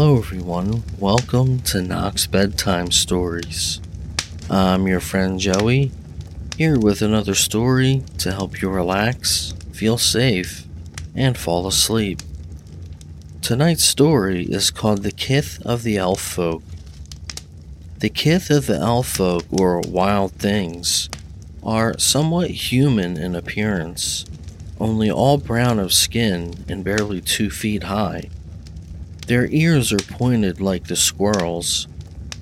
Hello, everyone. Welcome to Knox Bedtime Stories. I'm your friend Joey, here with another story to help you relax, feel safe, and fall asleep. Tonight's story is called The Kith of the Elf Folk. The Kith of the Elf Folk, or Wild Things, are somewhat human in appearance, only all brown of skin and barely two feet high. Their ears are pointed like the squirrels,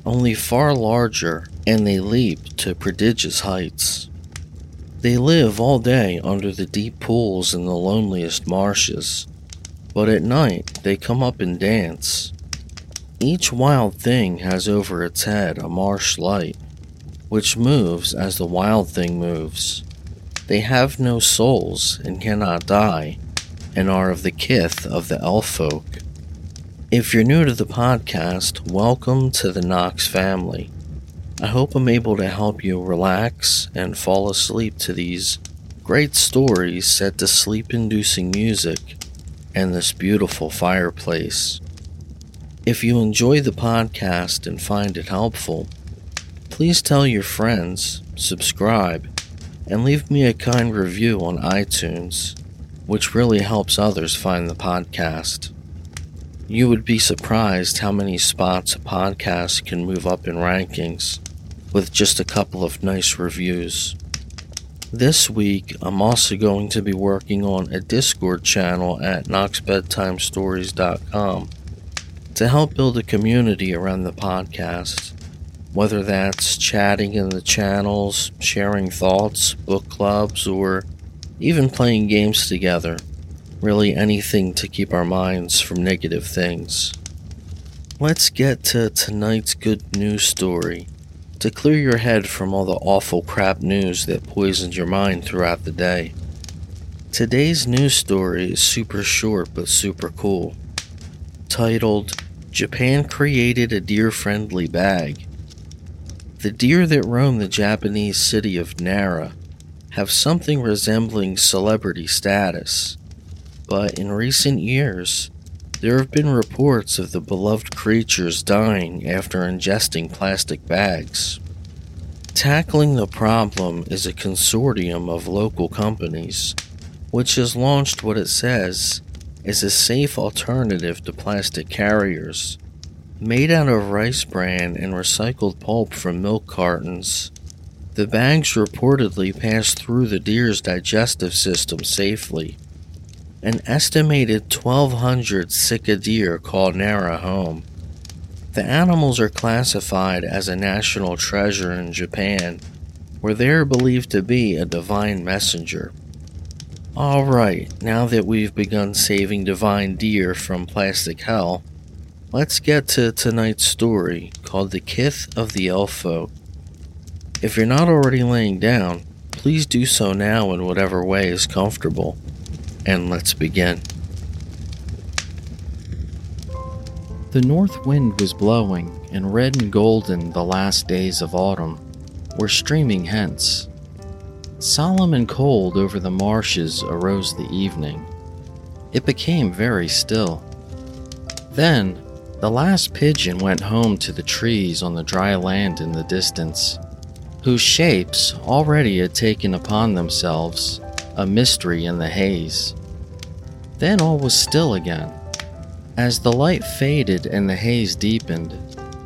only far larger, and they leap to prodigious heights. They live all day under the deep pools in the loneliest marshes, but at night they come up and dance. Each wild thing has over its head a marsh light, which moves as the wild thing moves. They have no souls and cannot die, and are of the kith of the elf folk. If you're new to the podcast, welcome to the Knox family. I hope I'm able to help you relax and fall asleep to these great stories set to sleep inducing music and this beautiful fireplace. If you enjoy the podcast and find it helpful, please tell your friends, subscribe, and leave me a kind review on iTunes, which really helps others find the podcast. You would be surprised how many spots a podcast can move up in rankings with just a couple of nice reviews. This week, I'm also going to be working on a Discord channel at knoxbedtimestories.com to help build a community around the podcast. Whether that's chatting in the channels, sharing thoughts, book clubs, or even playing games together. Really anything to keep our minds from negative things. Let's get to tonight's good news story to clear your head from all the awful crap news that poisons your mind throughout the day. Today's news story is super short but super cool. Titled Japan Created a Deer Friendly Bag. The deer that roam the Japanese city of Nara have something resembling celebrity status but in recent years, there have been reports of the beloved creatures dying after ingesting plastic bags. Tackling the problem is a consortium of local companies, which has launched what it says is a safe alternative to plastic carriers. Made out of rice bran and recycled pulp from milk cartons, the bags reportedly pass through the deer's digestive system safely an estimated 1,200 Sika deer call Nara home. The animals are classified as a national treasure in Japan, where they are believed to be a divine messenger. Alright, now that we've begun saving divine deer from plastic hell, let's get to tonight's story called The Kith of the Elf Folk. If you're not already laying down, please do so now in whatever way is comfortable and let's begin. The north wind was blowing, and red and golden the last days of autumn were streaming hence. Solemn and cold over the marshes arose the evening. It became very still. Then the last pigeon went home to the trees on the dry land in the distance, whose shapes already had taken upon themselves a mystery in the haze. Then all was still again. As the light faded and the haze deepened,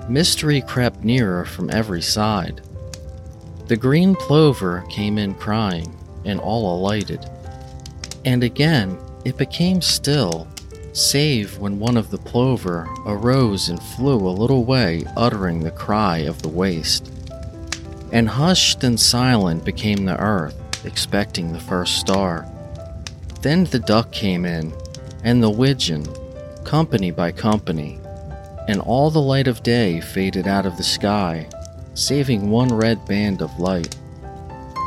mystery crept nearer from every side. The green plover came in crying, and all alighted. And again it became still, save when one of the plover arose and flew a little way, uttering the cry of the waste. And hushed and silent became the earth, expecting the first star. Then the duck came in, and the widgeon, company by company, and all the light of day faded out of the sky, saving one red band of light.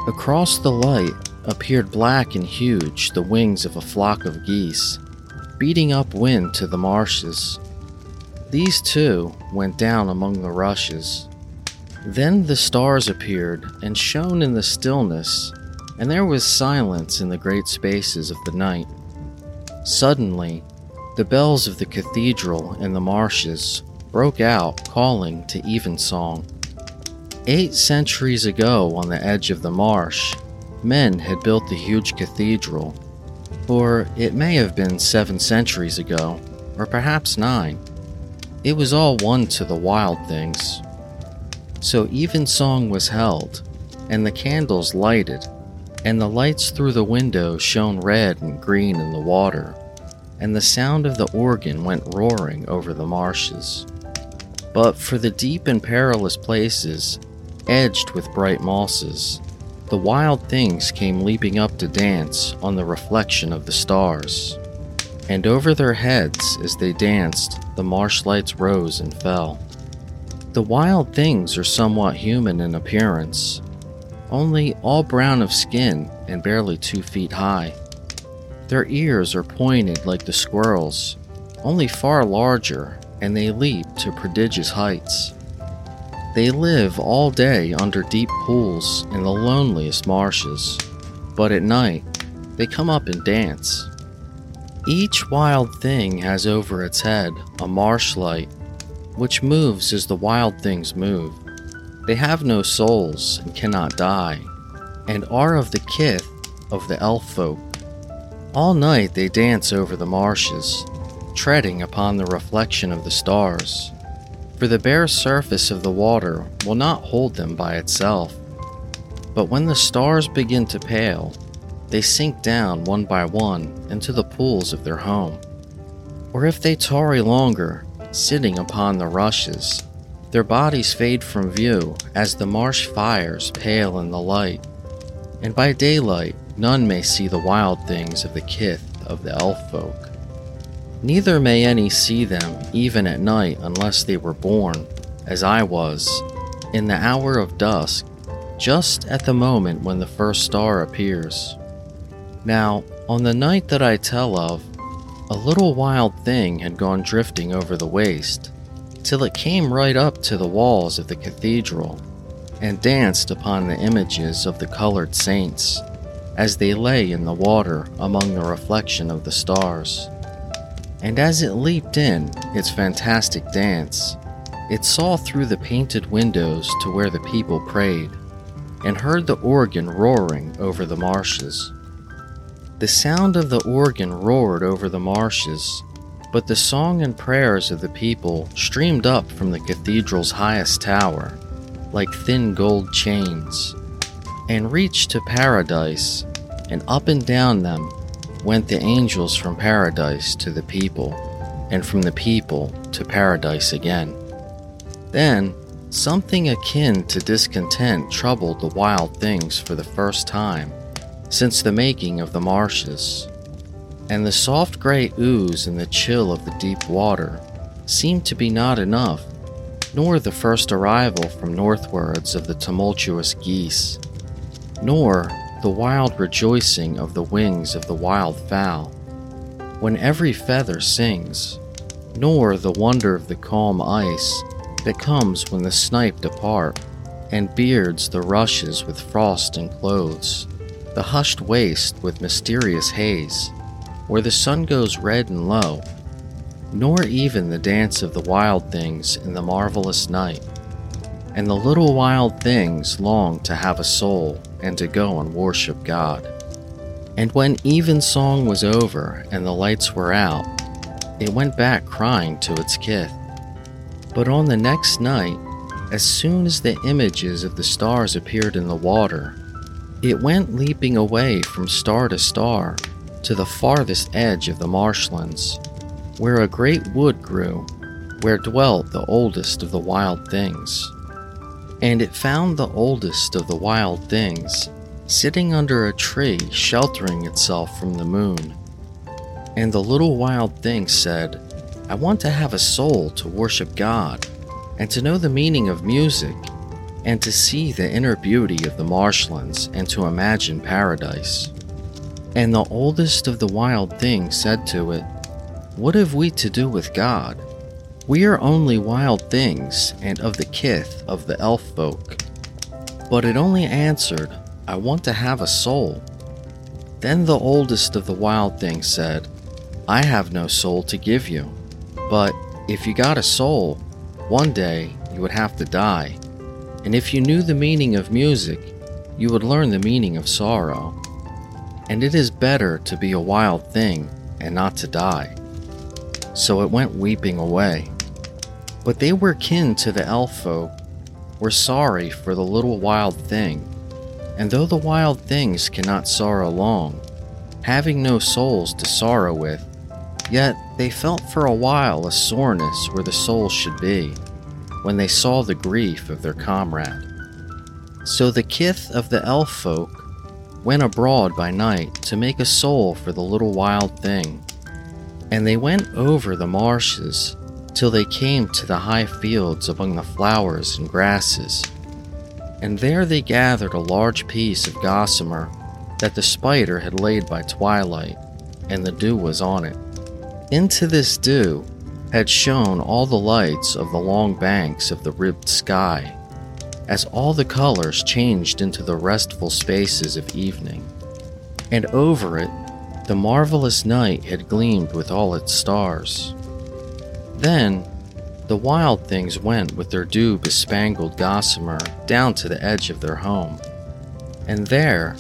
Across the light appeared black and huge the wings of a flock of geese, beating up wind to the marshes. These too went down among the rushes. Then the stars appeared and shone in the stillness and there was silence in the great spaces of the night. Suddenly, the bells of the cathedral in the marshes broke out calling to evensong. Eight centuries ago, on the edge of the marsh, men had built the huge cathedral. Or it may have been seven centuries ago, or perhaps nine. It was all one to the wild things. So evensong was held, and the candles lighted, and the lights through the window shone red and green in the water, and the sound of the organ went roaring over the marshes. But for the deep and perilous places, edged with bright mosses, the wild things came leaping up to dance on the reflection of the stars. And over their heads, as they danced, the marsh lights rose and fell. The wild things are somewhat human in appearance, only all brown of skin and barely two feet high. Their ears are pointed like the squirrels, only far larger, and they leap to prodigious heights. They live all day under deep pools in the loneliest marshes, but at night they come up and dance. Each wild thing has over its head a marsh light which moves as the wild things move. They have no souls and cannot die, and are of the kith of the elf folk. All night they dance over the marshes, treading upon the reflection of the stars, for the bare surface of the water will not hold them by itself. But when the stars begin to pale, they sink down one by one into the pools of their home. Or if they tarry longer, sitting upon the rushes. Their bodies fade from view as the marsh fires pale in the light, and by daylight none may see the wild things of the kith of the elf folk. Neither may any see them even at night unless they were born, as I was, in the hour of dusk, just at the moment when the first star appears. Now, on the night that I tell of, a little wild thing had gone drifting over the waste, till it came right up to the walls of the cathedral, and danced upon the images of the colored saints, as they lay in the water among the reflection of the stars. And as it leaped in its fantastic dance, it saw through the painted windows to where the people prayed, and heard the organ roaring over the marshes. The sound of the organ roared over the marshes, but the song and prayers of the people streamed up from the cathedral's highest tower, like thin gold chains, and reached to paradise, and up and down them went the angels from paradise to the people, and from the people to paradise again. Then, something akin to discontent troubled the wild things for the first time since the making of the marshes, and the soft gray ooze and the chill of the deep water seemed to be not enough, nor the first arrival from northwards of the tumultuous geese, nor the wild rejoicing of the wings of the wild fowl, when every feather sings, nor the wonder of the calm ice that comes when the snipe depart and beards the rushes with frost and clothes the hushed waste with mysterious haze, where the sun goes red and low, nor even the dance of the wild things in the marvelous night. And the little wild things long to have a soul and to go and worship God. And when evensong was over and the lights were out, it went back crying to its kith. But on the next night, as soon as the images of the stars appeared in the water, it went leaping away from star to star to the farthest edge of the marshlands, where a great wood grew, where dwelt the oldest of the wild things. And it found the oldest of the wild things sitting under a tree sheltering itself from the moon. And the little wild thing said, I want to have a soul to worship God and to know the meaning of music and to see the inner beauty of the marshlands and to imagine paradise. And the oldest of the wild things said to it, What have we to do with God? We are only wild things and of the kith of the elf folk. But it only answered, I want to have a soul. Then the oldest of the wild things said, I have no soul to give you. But if you got a soul, one day you would have to die. And if you knew the meaning of music, you would learn the meaning of sorrow. And it is better to be a wild thing and not to die. So it went weeping away. But they were kin to the elf folk, were sorry for the little wild thing. And though the wild things cannot sorrow long, having no souls to sorrow with, yet they felt for a while a soreness where the soul should be, when they saw the grief of their comrade. So the kith of the elf folk went abroad by night to make a soul for the little wild thing. And they went over the marshes till they came to the high fields among the flowers and grasses. And there they gathered a large piece of gossamer that the spider had laid by twilight, and the dew was on it. Into this dew had shone all the lights of the long banks of the ribbed sky, as all the colors changed into the restful spaces of evening. And over it, the marvelous night had gleamed with all its stars. Then, the wild things went with their dew bespangled gossamer down to the edge of their home. And there,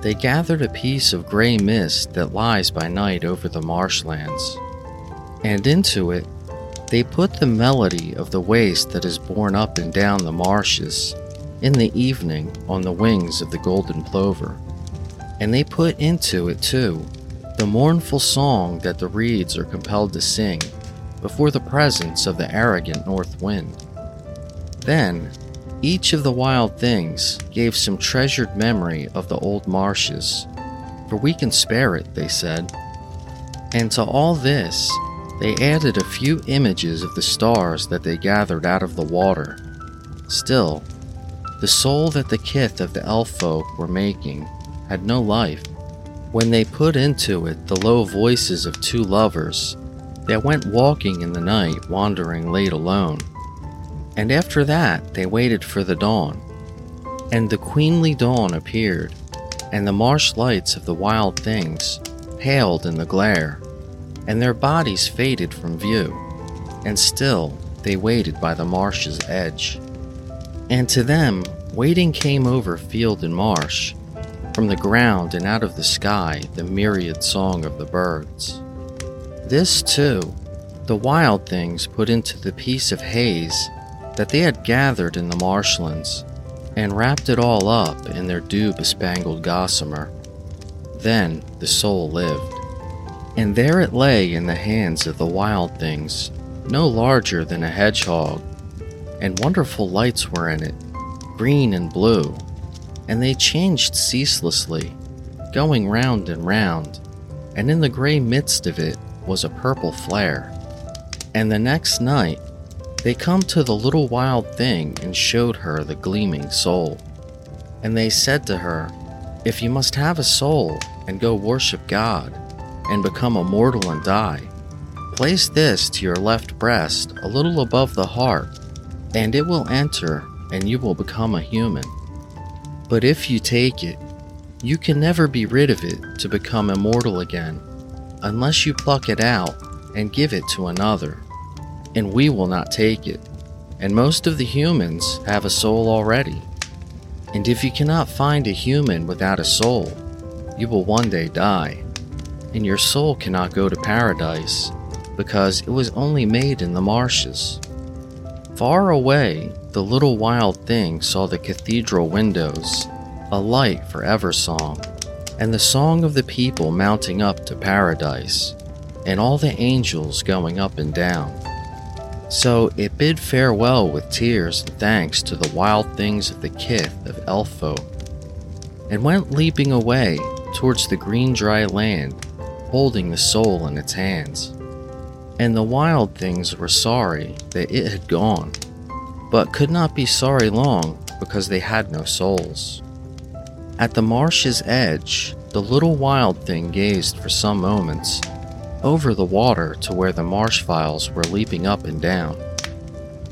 they gathered a piece of gray mist that lies by night over the marshlands. And into it, they put the melody of the waste that is borne up and down the marshes in the evening on the wings of the golden plover. And they put into it, too, the mournful song that the reeds are compelled to sing before the presence of the arrogant north wind. Then, each of the wild things gave some treasured memory of the old marshes, for we can spare it, they said. And to all this, they added a few images of the stars that they gathered out of the water. Still, the soul that the kith of the elf folk were making had no life. When they put into it the low voices of two lovers that went walking in the night, wandering late alone. And after that, they waited for the dawn. And the queenly dawn appeared, and the marsh lights of the wild things paled in the glare and their bodies faded from view, and still they waited by the marsh's edge. And to them, waiting came over field and marsh, from the ground and out of the sky, the myriad song of the birds. This, too, the wild things put into the piece of haze that they had gathered in the marshlands, and wrapped it all up in their dew bespangled gossamer. Then the soul lived. And there it lay in the hands of the wild things, no larger than a hedgehog, and wonderful lights were in it, green and blue, and they changed ceaselessly, going round and round, and in the gray midst of it was a purple flare. And the next night, they come to the little wild thing and showed her the gleaming soul. And they said to her, If you must have a soul and go worship God, and become immortal and die. Place this to your left breast, a little above the heart, and it will enter, and you will become a human. But if you take it, you can never be rid of it to become immortal again, unless you pluck it out and give it to another. And we will not take it. And most of the humans have a soul already. And if you cannot find a human without a soul, you will one day die and your soul cannot go to paradise, because it was only made in the marshes. Far away, the little wild thing saw the cathedral windows, a light for evensong, and the song of the people mounting up to paradise, and all the angels going up and down. So it bid farewell with tears and thanks to the wild things of the kith of Elfo, and went leaping away towards the green dry land holding the soul in its hands. And the wild things were sorry that it had gone, but could not be sorry long because they had no souls. At the marsh's edge, the little wild thing gazed for some moments over the water to where the marsh files were leaping up and down.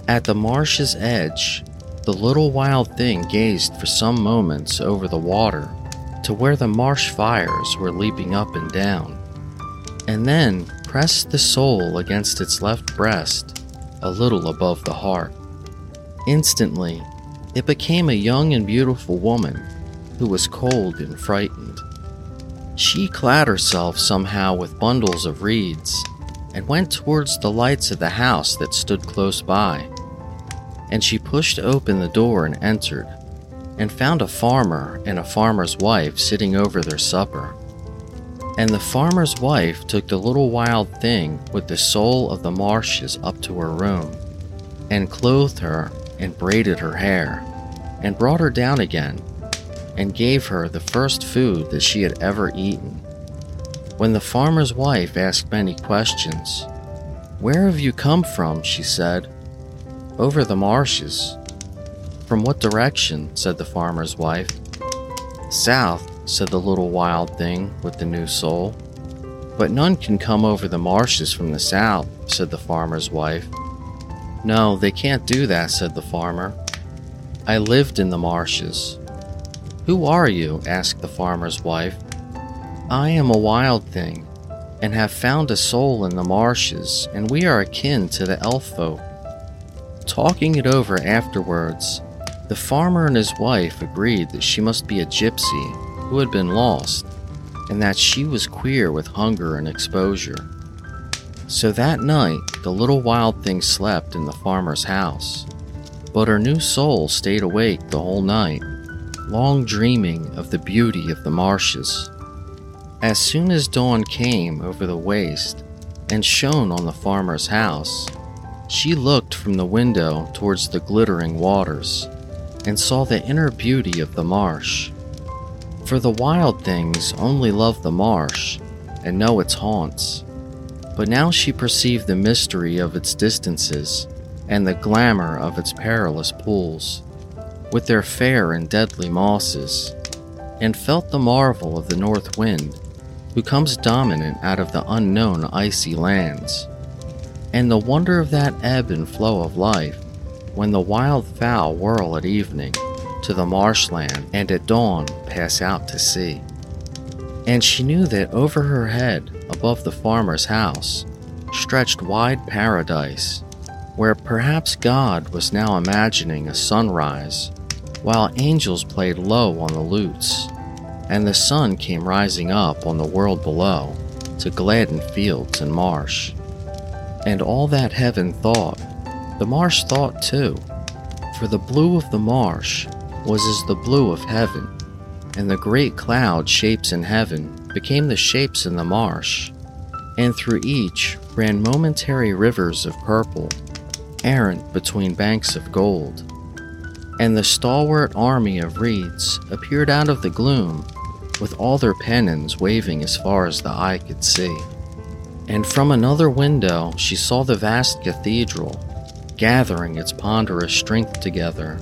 At the marsh's edge, the little wild thing gazed for some moments over the water to where the marsh fires were leaping up and down. And then pressed the soul against its left breast, a little above the heart. Instantly, it became a young and beautiful woman who was cold and frightened. She clad herself somehow with bundles of reeds and went towards the lights of the house that stood close by. And she pushed open the door and entered, and found a farmer and a farmer's wife sitting over their supper. And the farmer's wife took the little wild thing with the soul of the marshes up to her room, and clothed her and braided her hair, and brought her down again, and gave her the first food that she had ever eaten. When the farmer's wife asked many questions, Where have you come from? she said, Over the marshes. From what direction? said the farmer's wife. South, said the little wild thing with the new soul. But none can come over the marshes from the south, said the farmer's wife. No, they can't do that, said the farmer. I lived in the marshes. Who are you? asked the farmer's wife. I am a wild thing, and have found a soul in the marshes, and we are akin to the elf folk. Talking it over afterwards, the farmer and his wife agreed that she must be a gypsy who had been lost, and that she was queer with hunger and exposure. So that night, the little wild thing slept in the farmer's house, but her new soul stayed awake the whole night, long dreaming of the beauty of the marshes. As soon as dawn came over the waste and shone on the farmer's house, she looked from the window towards the glittering waters and saw the inner beauty of the marsh. For the wild things only love the marsh and know its haunts. But now she perceived the mystery of its distances and the glamour of its perilous pools, with their fair and deadly mosses, and felt the marvel of the north wind, who comes dominant out of the unknown icy lands, and the wonder of that ebb and flow of life when the wild fowl whirl at evening to the marshland and at dawn pass out to sea. And she knew that over her head, above the farmer's house, stretched wide paradise, where perhaps God was now imagining a sunrise, while angels played low on the lutes, and the sun came rising up on the world below to gladden fields and marsh. And all that heaven thought, the marsh thought too, for the blue of the marsh was as the blue of heaven, and the great cloud shapes in heaven became the shapes in the marsh, and through each ran momentary rivers of purple, errant between banks of gold. And the stalwart army of reeds appeared out of the gloom, with all their pennons waving as far as the eye could see. And from another window she saw the vast cathedral, gathering its ponderous strength together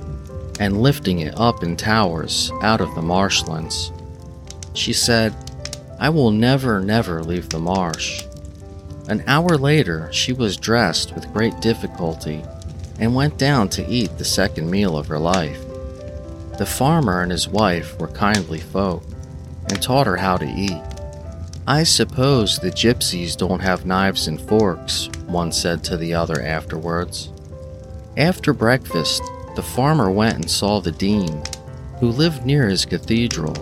and lifting it up in towers out of the marshlands. She said, I will never, never leave the marsh. An hour later, she was dressed with great difficulty and went down to eat the second meal of her life. The farmer and his wife were kindly folk and taught her how to eat. I suppose the gypsies don't have knives and forks, one said to the other afterwards. After breakfast, the farmer went and saw the dean, who lived near his cathedral,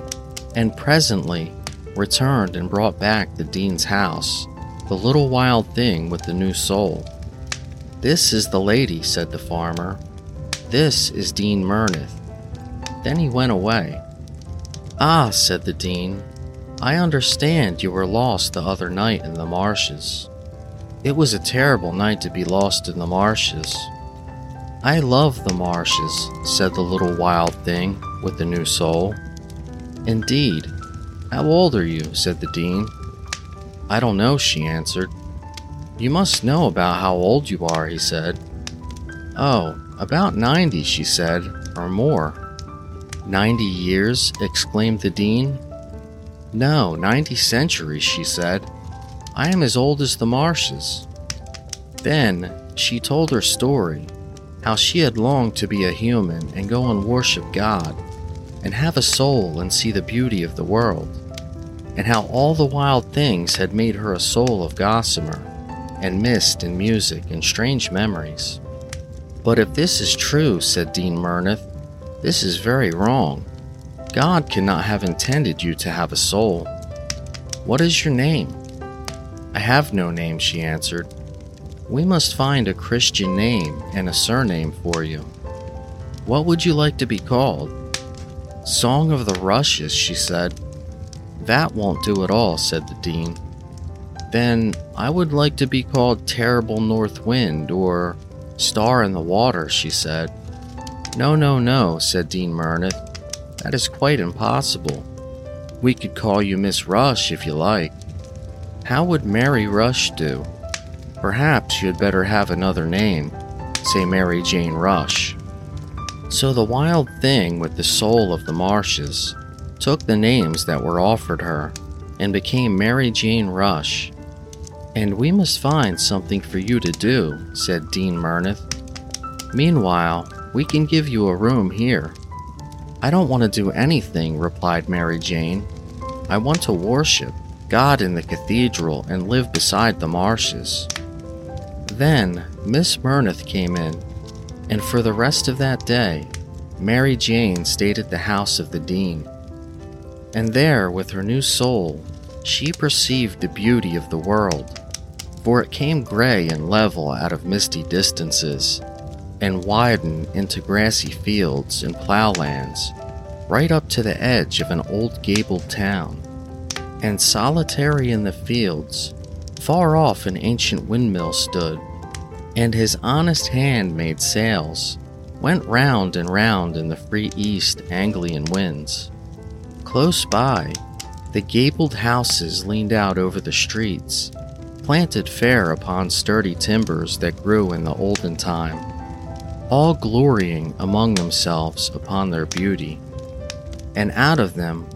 and presently returned and brought back the dean's house, the little wild thing with the new soul. This is the lady, said the farmer. This is Dean Murnith. Then he went away. Ah, said the dean, I understand you were lost the other night in the marshes. It was a terrible night to be lost in the marshes, I love the marshes, said the little wild thing with the new soul. Indeed. How old are you? said the dean. I don't know, she answered. You must know about how old you are, he said. Oh, about ninety, she said, or more. Ninety years? exclaimed the dean. No, ninety centuries, she said. I am as old as the marshes. Then she told her story how she had longed to be a human and go and worship God, and have a soul and see the beauty of the world. and how all the wild things had made her a soul of gossamer, and mist and music and strange memories. But if this is true, said Dean Murnith, this is very wrong. God cannot have intended you to have a soul. What is your name? I have no name, she answered. We must find a Christian name and a surname for you. What would you like to be called? Song of the Rushes, she said. That won't do at all, said the dean. Then I would like to be called Terrible North Wind or Star in the Water, she said. No, no, no, said Dean Murnith. That is quite impossible. We could call you Miss Rush if you like. How would Mary Rush do? Perhaps you had better have another name, say Mary Jane Rush. So the wild thing with the soul of the marshes took the names that were offered her and became Mary Jane Rush. And we must find something for you to do, said Dean Murnith. Meanwhile, we can give you a room here. I don't want to do anything, replied Mary Jane. I want to worship God in the cathedral and live beside the marshes. Then Miss Murnith came in, and for the rest of that day, Mary Jane stayed at the house of the dean. And there, with her new soul, she perceived the beauty of the world, for it came gray and level out of misty distances, and widened into grassy fields and plowlands, right up to the edge of an old gabled town. And solitary in the fields, Far off an ancient windmill stood, and his honest hand made sails, went round and round in the free east Anglian winds. Close by, the gabled houses leaned out over the streets, planted fair upon sturdy timbers that grew in the olden time, all glorying among themselves upon their beauty. And out of them,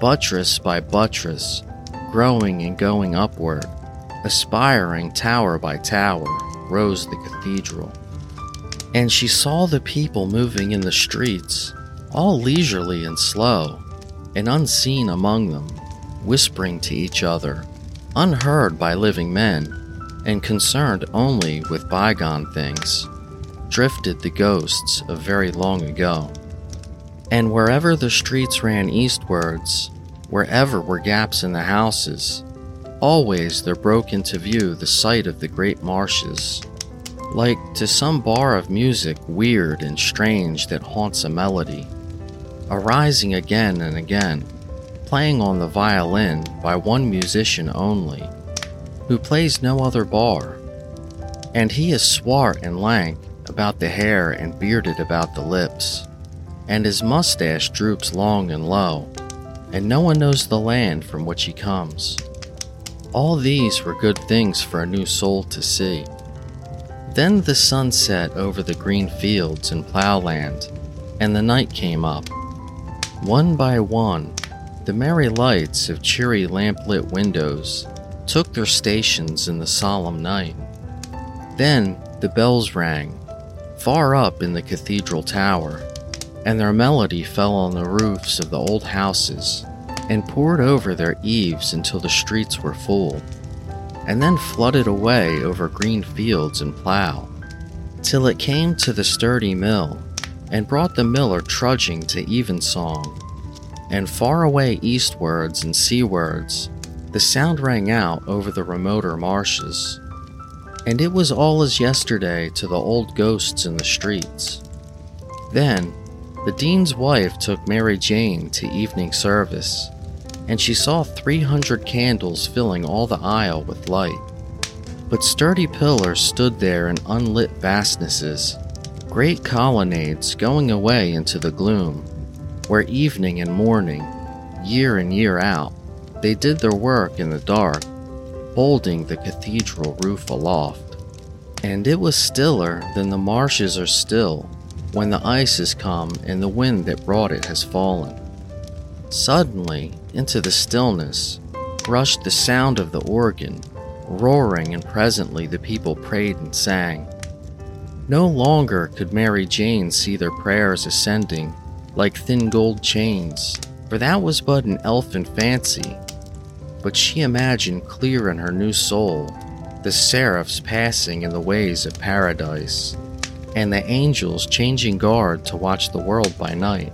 buttress by buttress, growing and going upward, Aspiring tower by tower rose the cathedral. And she saw the people moving in the streets, all leisurely and slow, and unseen among them, whispering to each other, unheard by living men, and concerned only with bygone things, drifted the ghosts of very long ago. And wherever the streets ran eastwards, wherever were gaps in the houses, Always there broke into view the sight of the great marshes, like to some bar of music weird and strange that haunts a melody, arising again and again, playing on the violin by one musician only, who plays no other bar. And he is swart and lank about the hair and bearded about the lips, and his mustache droops long and low, and no one knows the land from which he comes. All these were good things for a new soul to see. Then the sun set over the green fields and plowland, and the night came up. One by one, the merry lights of cheery lamplit windows took their stations in the solemn night. Then the bells rang, far up in the cathedral tower, and their melody fell on the roofs of the old houses and poured over their eaves until the streets were full, and then flooded away over green fields and plow, till it came to the sturdy mill, and brought the miller trudging to evensong. And far away eastwards and seawards, the sound rang out over the remoter marshes. And it was all as yesterday to the old ghosts in the streets. Then, the dean's wife took Mary Jane to evening service, and she saw 300 candles filling all the aisle with light. But sturdy pillars stood there in unlit vastnesses, great colonnades going away into the gloom, where evening and morning, year in year out, they did their work in the dark, holding the cathedral roof aloft. And it was stiller than the marshes are still when the ice has come and the wind that brought it has fallen. Suddenly, into the stillness, rushed the sound of the organ, roaring, and presently the people prayed and sang. No longer could Mary Jane see their prayers ascending like thin gold chains, for that was but an elfin fancy, but she imagined clear in her new soul the seraphs passing in the ways of paradise, and the angels changing guard to watch the world by night.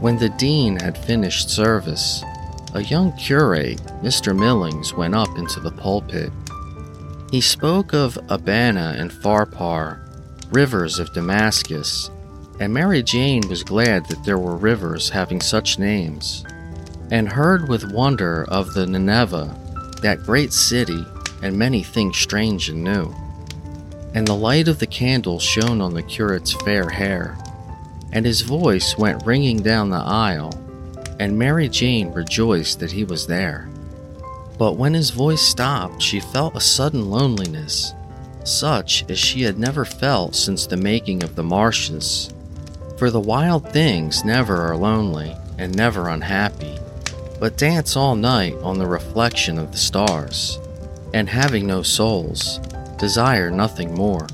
When the dean had finished service, a young curate, Mr. Millings, went up into the pulpit. He spoke of Abana and Pharpar, rivers of Damascus, and Mary Jane was glad that there were rivers having such names, and heard with wonder of the Nineveh, that great city, and many things strange and new. And the light of the candle shone on the curate's fair hair, and his voice went ringing down the aisle, and Mary Jane rejoiced that he was there. But when his voice stopped, she felt a sudden loneliness, such as she had never felt since the making of the marshes. For the wild things never are lonely and never unhappy, but dance all night on the reflection of the stars, and having no souls, desire nothing more.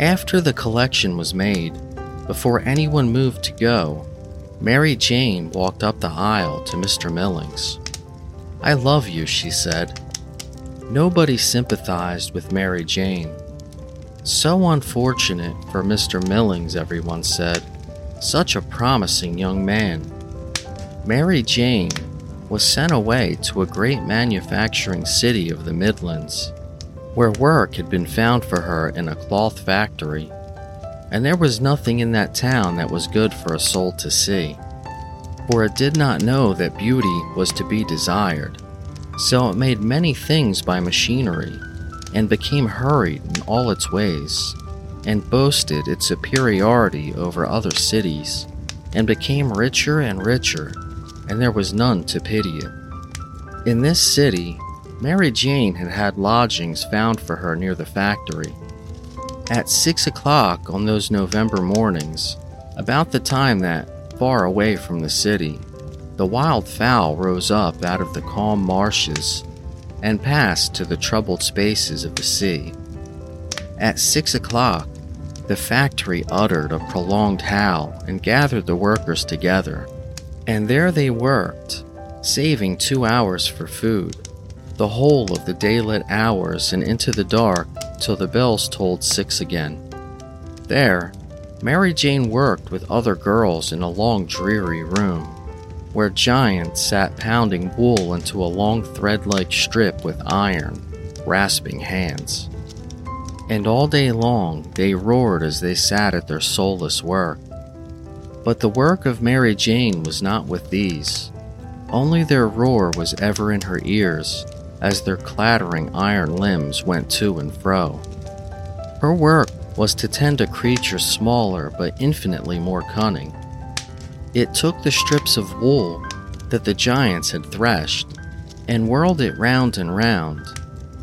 After the collection was made, before anyone moved to go, Mary Jane walked up the aisle to Mr. Millings. I love you, she said. Nobody sympathized with Mary Jane. So unfortunate for Mr. Millings, everyone said. Such a promising young man. Mary Jane was sent away to a great manufacturing city of the Midlands, where work had been found for her in a cloth factory and there was nothing in that town that was good for a soul to see. For it did not know that beauty was to be desired, so it made many things by machinery, and became hurried in all its ways, and boasted its superiority over other cities, and became richer and richer, and there was none to pity it. In this city, Mary Jane had had lodgings found for her near the factory at six o'clock on those November mornings, about the time that, far away from the city, the wild fowl rose up out of the calm marshes and passed to the troubled spaces of the sea. At six o'clock, the factory uttered a prolonged howl and gathered the workers together, and there they worked, saving two hours for food, the whole of the daylit hours and into the dark till the bells tolled six again. There, Mary Jane worked with other girls in a long, dreary room, where giants sat pounding wool into a long thread like strip with iron, rasping hands. And all day long they roared as they sat at their soulless work. But the work of Mary Jane was not with these. Only their roar was ever in her ears as their clattering iron limbs went to and fro. Her work was to tend a creature smaller but infinitely more cunning. It took the strips of wool that the giants had threshed and whirled it round and round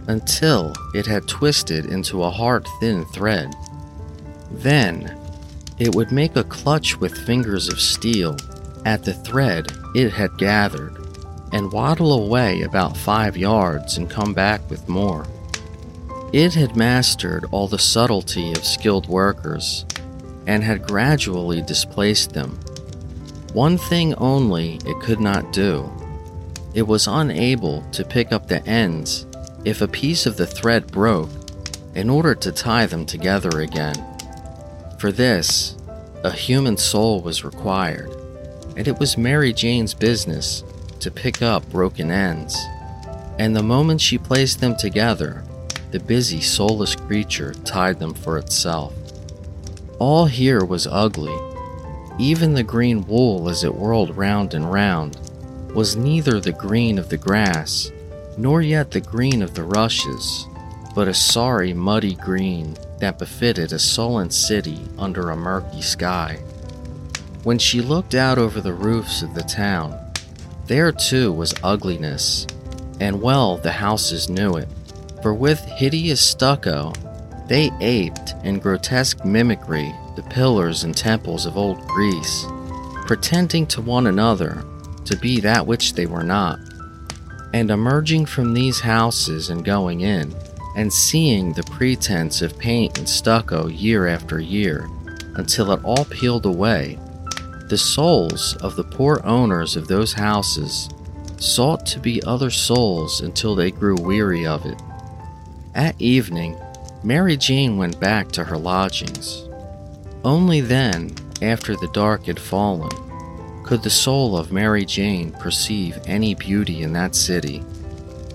until it had twisted into a hard, thin thread. Then it would make a clutch with fingers of steel at the thread it had gathered and waddle away about five yards and come back with more. It had mastered all the subtlety of skilled workers and had gradually displaced them. One thing only it could not do it was unable to pick up the ends if a piece of the thread broke in order to tie them together again. For this, a human soul was required, and it was Mary Jane's business to pick up broken ends. And the moment she placed them together, the busy, soulless creature tied them for itself. All here was ugly. Even the green wool as it whirled round and round was neither the green of the grass, nor yet the green of the rushes, but a sorry, muddy green that befitted a sullen city under a murky sky. When she looked out over the roofs of the town, there too was ugliness, and well the houses knew it, for with hideous stucco they aped in grotesque mimicry the pillars and temples of old Greece, pretending to one another to be that which they were not. And emerging from these houses and going in, and seeing the pretense of paint and stucco year after year, until it all peeled away the souls of the poor owners of those houses sought to be other souls until they grew weary of it. At evening, Mary Jane went back to her lodgings. Only then, after the dark had fallen, could the soul of Mary Jane perceive any beauty in that city.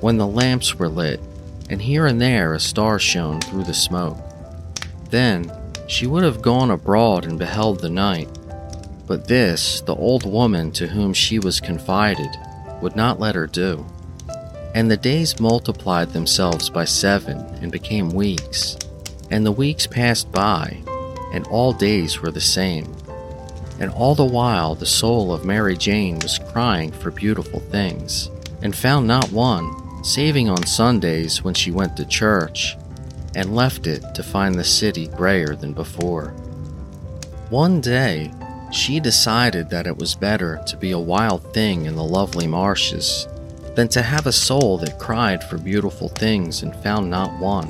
When the lamps were lit, and here and there a star shone through the smoke. Then she would have gone abroad and beheld the night. But this, the old woman to whom she was confided, would not let her do. And the days multiplied themselves by seven and became weeks. And the weeks passed by, and all days were the same. And all the while the soul of Mary Jane was crying for beautiful things, and found not one, saving on Sundays when she went to church, and left it to find the city grayer than before. One day, she decided that it was better to be a wild thing in the lovely marshes than to have a soul that cried for beautiful things and found not one.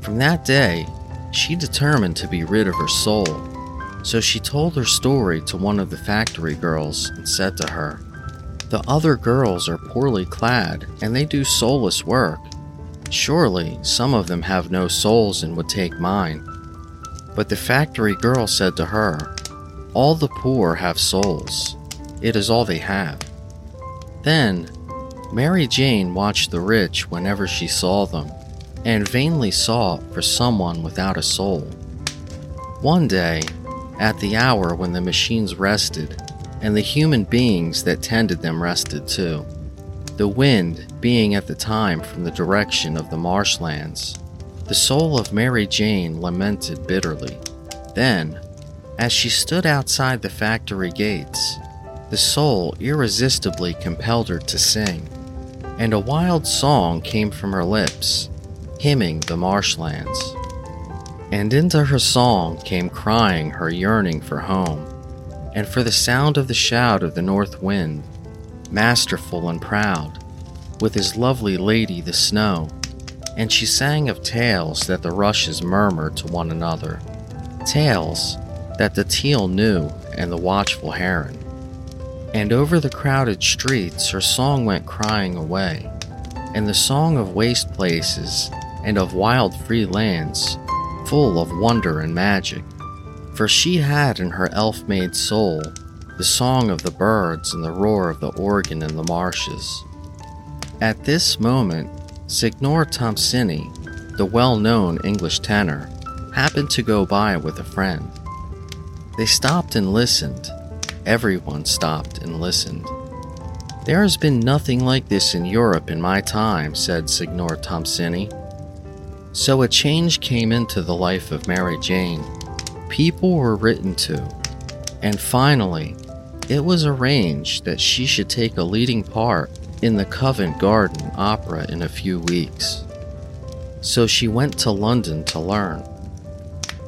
From that day, she determined to be rid of her soul, so she told her story to one of the factory girls and said to her, The other girls are poorly clad and they do soulless work. Surely some of them have no souls and would take mine. But the factory girl said to her, all the poor have souls. It is all they have. Then, Mary Jane watched the rich whenever she saw them, and vainly sought for someone without a soul. One day, at the hour when the machines rested, and the human beings that tended them rested too, the wind being at the time from the direction of the marshlands, the soul of Mary Jane lamented bitterly. Then, as she stood outside the factory gates, the soul irresistibly compelled her to sing, and a wild song came from her lips, hymning the marshlands. And into her song came crying her yearning for home, and for the sound of the shout of the north wind, masterful and proud, with his lovely lady the snow, and she sang of tales that the rushes murmured to one another, tales that the teal knew and the watchful heron. And over the crowded streets her song went crying away, and the song of waste places and of wild free lands, full of wonder and magic. For she had in her elf made soul the song of the birds and the roar of the organ in the marshes. At this moment, Signor Thompsoni, the well known English tenor, happened to go by with a friend. They stopped and listened. Everyone stopped and listened. There has been nothing like this in Europe in my time, said Signor Thompsoni. So a change came into the life of Mary Jane. People were written to, and finally, it was arranged that she should take a leading part in the Covent Garden Opera in a few weeks. So she went to London to learn.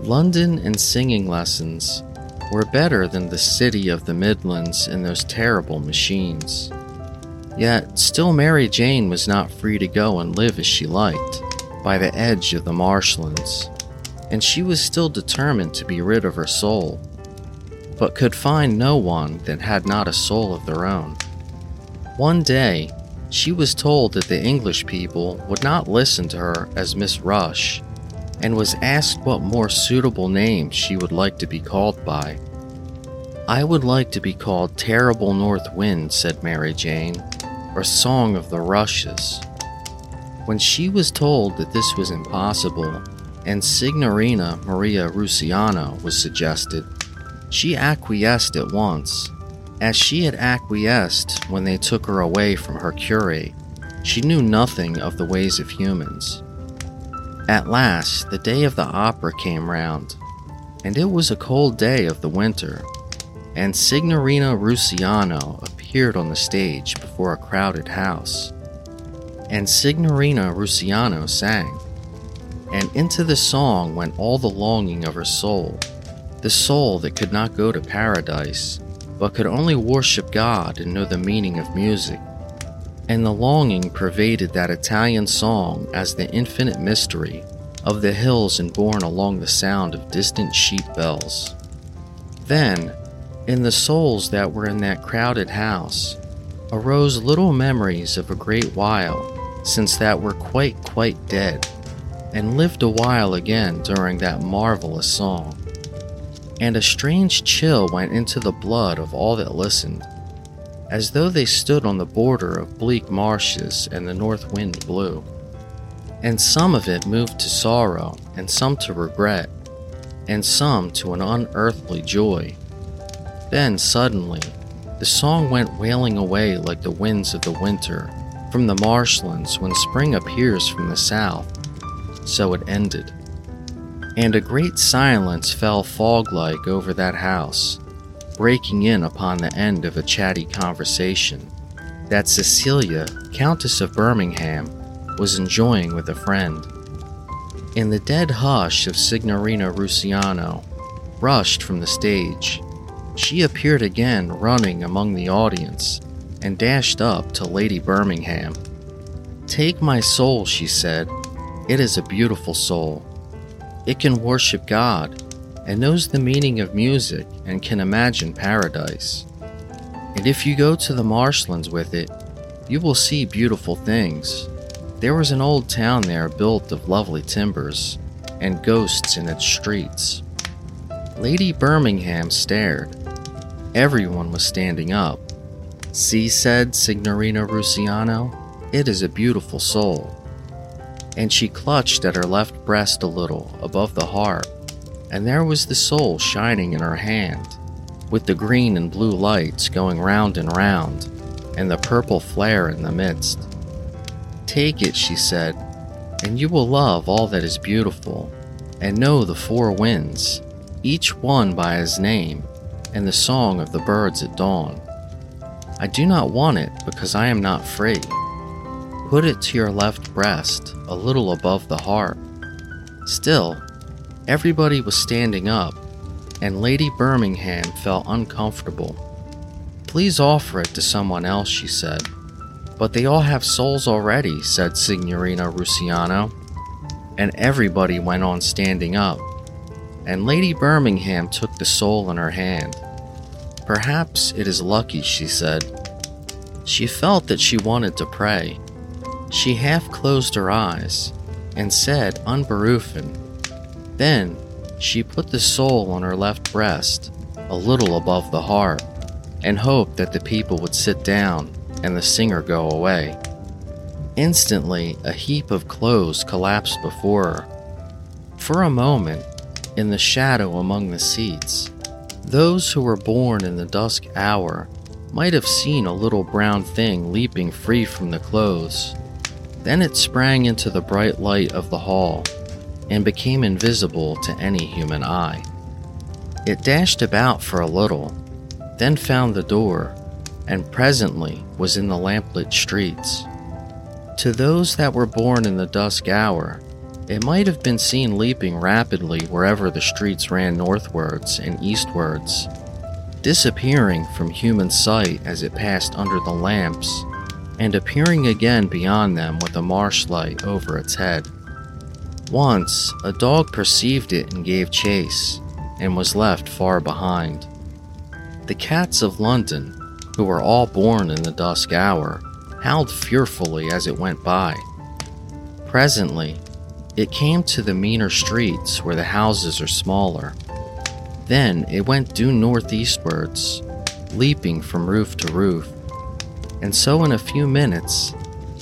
London and singing lessons were better than the city of the Midlands and those terrible machines. Yet, still Mary Jane was not free to go and live as she liked, by the edge of the marshlands, and she was still determined to be rid of her soul, but could find no one that had not a soul of their own. One day, she was told that the English people would not listen to her as Miss Rush and was asked what more suitable name she would like to be called by. I would like to be called Terrible North Wind, said Mary Jane, or Song of the Rushes. When she was told that this was impossible, and Signorina Maria Russiano was suggested, she acquiesced at once. As she had acquiesced when they took her away from her curate, she knew nothing of the ways of humans. At last, the day of the opera came round, and it was a cold day of the winter, and Signorina Russiano appeared on the stage before a crowded house. And Signorina Russiano sang, and into the song went all the longing of her soul, the soul that could not go to paradise, but could only worship God and know the meaning of music and the longing pervaded that Italian song as the infinite mystery of the hills and borne along the sound of distant sheep bells. Then, in the souls that were in that crowded house, arose little memories of a great while since that were quite, quite dead, and lived a while again during that marvelous song. And a strange chill went into the blood of all that listened, as though they stood on the border of bleak marshes and the north wind blew. And some of it moved to sorrow, and some to regret, and some to an unearthly joy. Then suddenly, the song went wailing away like the winds of the winter from the marshlands when spring appears from the south. So it ended. And a great silence fell fog like over that house, breaking in upon the end of a chatty conversation that Cecilia, Countess of Birmingham, was enjoying with a friend. In the dead hush of Signorina Russiano, rushed from the stage, she appeared again running among the audience and dashed up to Lady Birmingham. Take my soul, she said. It is a beautiful soul. It can worship God and knows the meaning of music and can imagine paradise. And if you go to the marshlands with it, you will see beautiful things. There was an old town there built of lovely timbers, and ghosts in its streets. Lady Birmingham stared. Everyone was standing up. See, said Signorina Russiano, it is a beautiful soul. And she clutched at her left breast a little above the heart, and there was the soul shining in her hand, with the green and blue lights going round and round, and the purple flare in the midst. Take it, she said, and you will love all that is beautiful, and know the four winds, each one by his name, and the song of the birds at dawn. I do not want it because I am not free. Put it to your left breast, a little above the heart. Still, everybody was standing up, and Lady Birmingham felt uncomfortable. Please offer it to someone else, she said. But they all have souls already, said Signorina Russiano. And everybody went on standing up, and Lady Birmingham took the soul in her hand. Perhaps it is lucky, she said. She felt that she wanted to pray. She half closed her eyes and said, Unberufen. Then she put the soul on her left breast, a little above the heart, and hoped that the people would sit down and the singer go away. Instantly, a heap of clothes collapsed before her. For a moment, in the shadow among the seats, those who were born in the dusk hour might have seen a little brown thing leaping free from the clothes. Then it sprang into the bright light of the hall and became invisible to any human eye. It dashed about for a little, then found the door, and presently was in the lamplit streets. To those that were born in the dusk hour, it might have been seen leaping rapidly wherever the streets ran northwards and eastwards, disappearing from human sight as it passed under the lamps, and appearing again beyond them with a marsh light over its head. Once, a dog perceived it and gave chase, and was left far behind. The cats of London, who were all born in the dusk hour, howled fearfully as it went by. Presently, it came to the meaner streets where the houses are smaller. Then it went due northeastwards, leaping from roof to roof. And so, in a few minutes,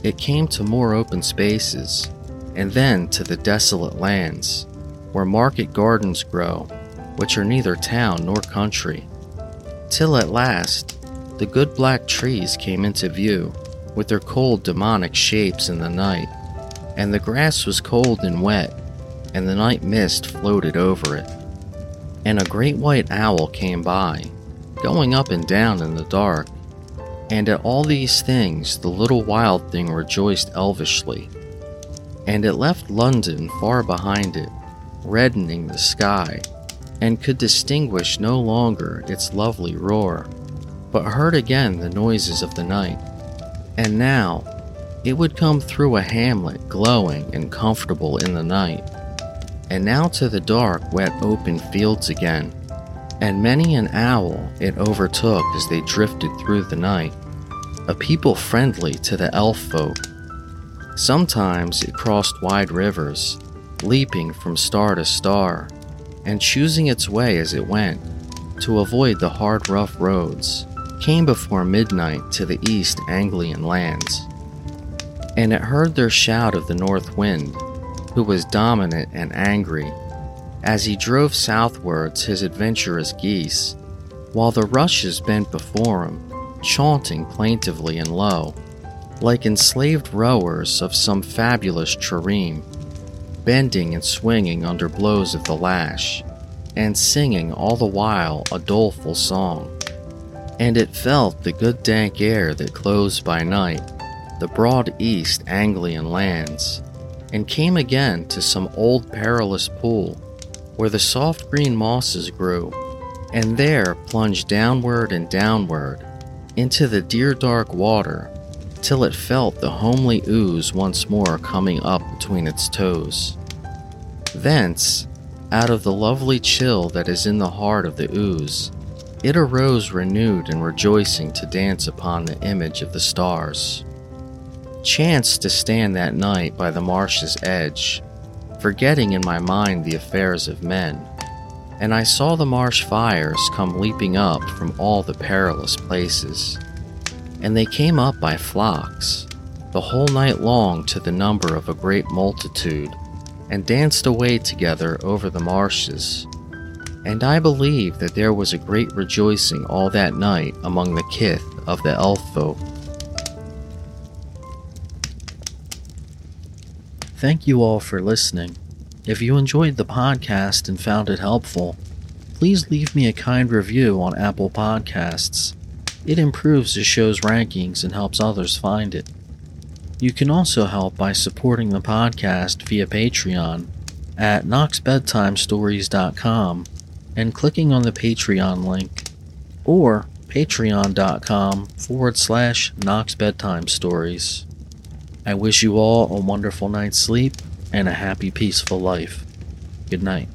it came to more open spaces, and then to the desolate lands, where market gardens grow, which are neither town nor country. Till at last, the good black trees came into view, with their cold demonic shapes in the night and the grass was cold and wet, and the night mist floated over it. And a great white owl came by, going up and down in the dark. And at all these things the little wild thing rejoiced elvishly. And it left London far behind it, reddening the sky, and could distinguish no longer its lovely roar, but heard again the noises of the night. And now, it would come through a hamlet glowing and comfortable in the night, and now to the dark, wet open fields again, and many an owl it overtook as they drifted through the night. a people friendly to the elf folk. Sometimes it crossed wide rivers, leaping from star to star, and choosing its way as it went to avoid the hard, rough roads, came before midnight to the east Anglian lands. And it heard their shout of the north wind, who was dominant and angry, as he drove southwards his adventurous geese, while the rushes bent before him, chaunting plaintively and low, like enslaved rowers of some fabulous trireme, bending and swinging under blows of the lash, and singing all the while a doleful song. And it felt the good dank air that closed by night the broad east Anglian lands, and came again to some old perilous pool where the soft green mosses grew, and there plunged downward and downward into the dear dark water till it felt the homely ooze once more coming up between its toes. Thence, out of the lovely chill that is in the heart of the ooze, it arose renewed and rejoicing to dance upon the image of the stars. Chanced to stand that night by the marsh's edge, forgetting in my mind the affairs of men, and I saw the marsh fires come leaping up from all the perilous places. And they came up by flocks, the whole night long to the number of a great multitude, and danced away together over the marshes. And I believe that there was a great rejoicing all that night among the kith of the elf folk. Thank you all for listening. If you enjoyed the podcast and found it helpful, please leave me a kind review on Apple Podcasts. It improves the show's rankings and helps others find it. You can also help by supporting the podcast via Patreon at knoxbedtimestories.com and clicking on the Patreon link, or patreon.com forward slash knoxbedtimestories. I wish you all a wonderful night's sleep and a happy, peaceful life. Good night.